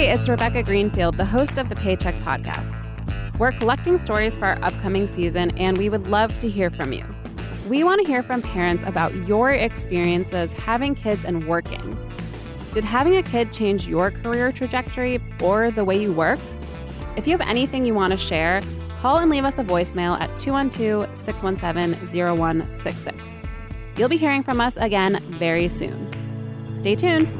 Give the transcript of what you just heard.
Hey, it's Rebecca Greenfield, the host of the Pay Check Podcast. We're collecting stories for our upcoming season, and we would love to hear from you. We want to hear from parents about your experiences having kids and working. Did having a kid change your career trajectory or the way you work? If you have anything you want to share, call and leave us a voicemail at 212 617 0166. You'll be hearing from us again very soon. Stay tuned.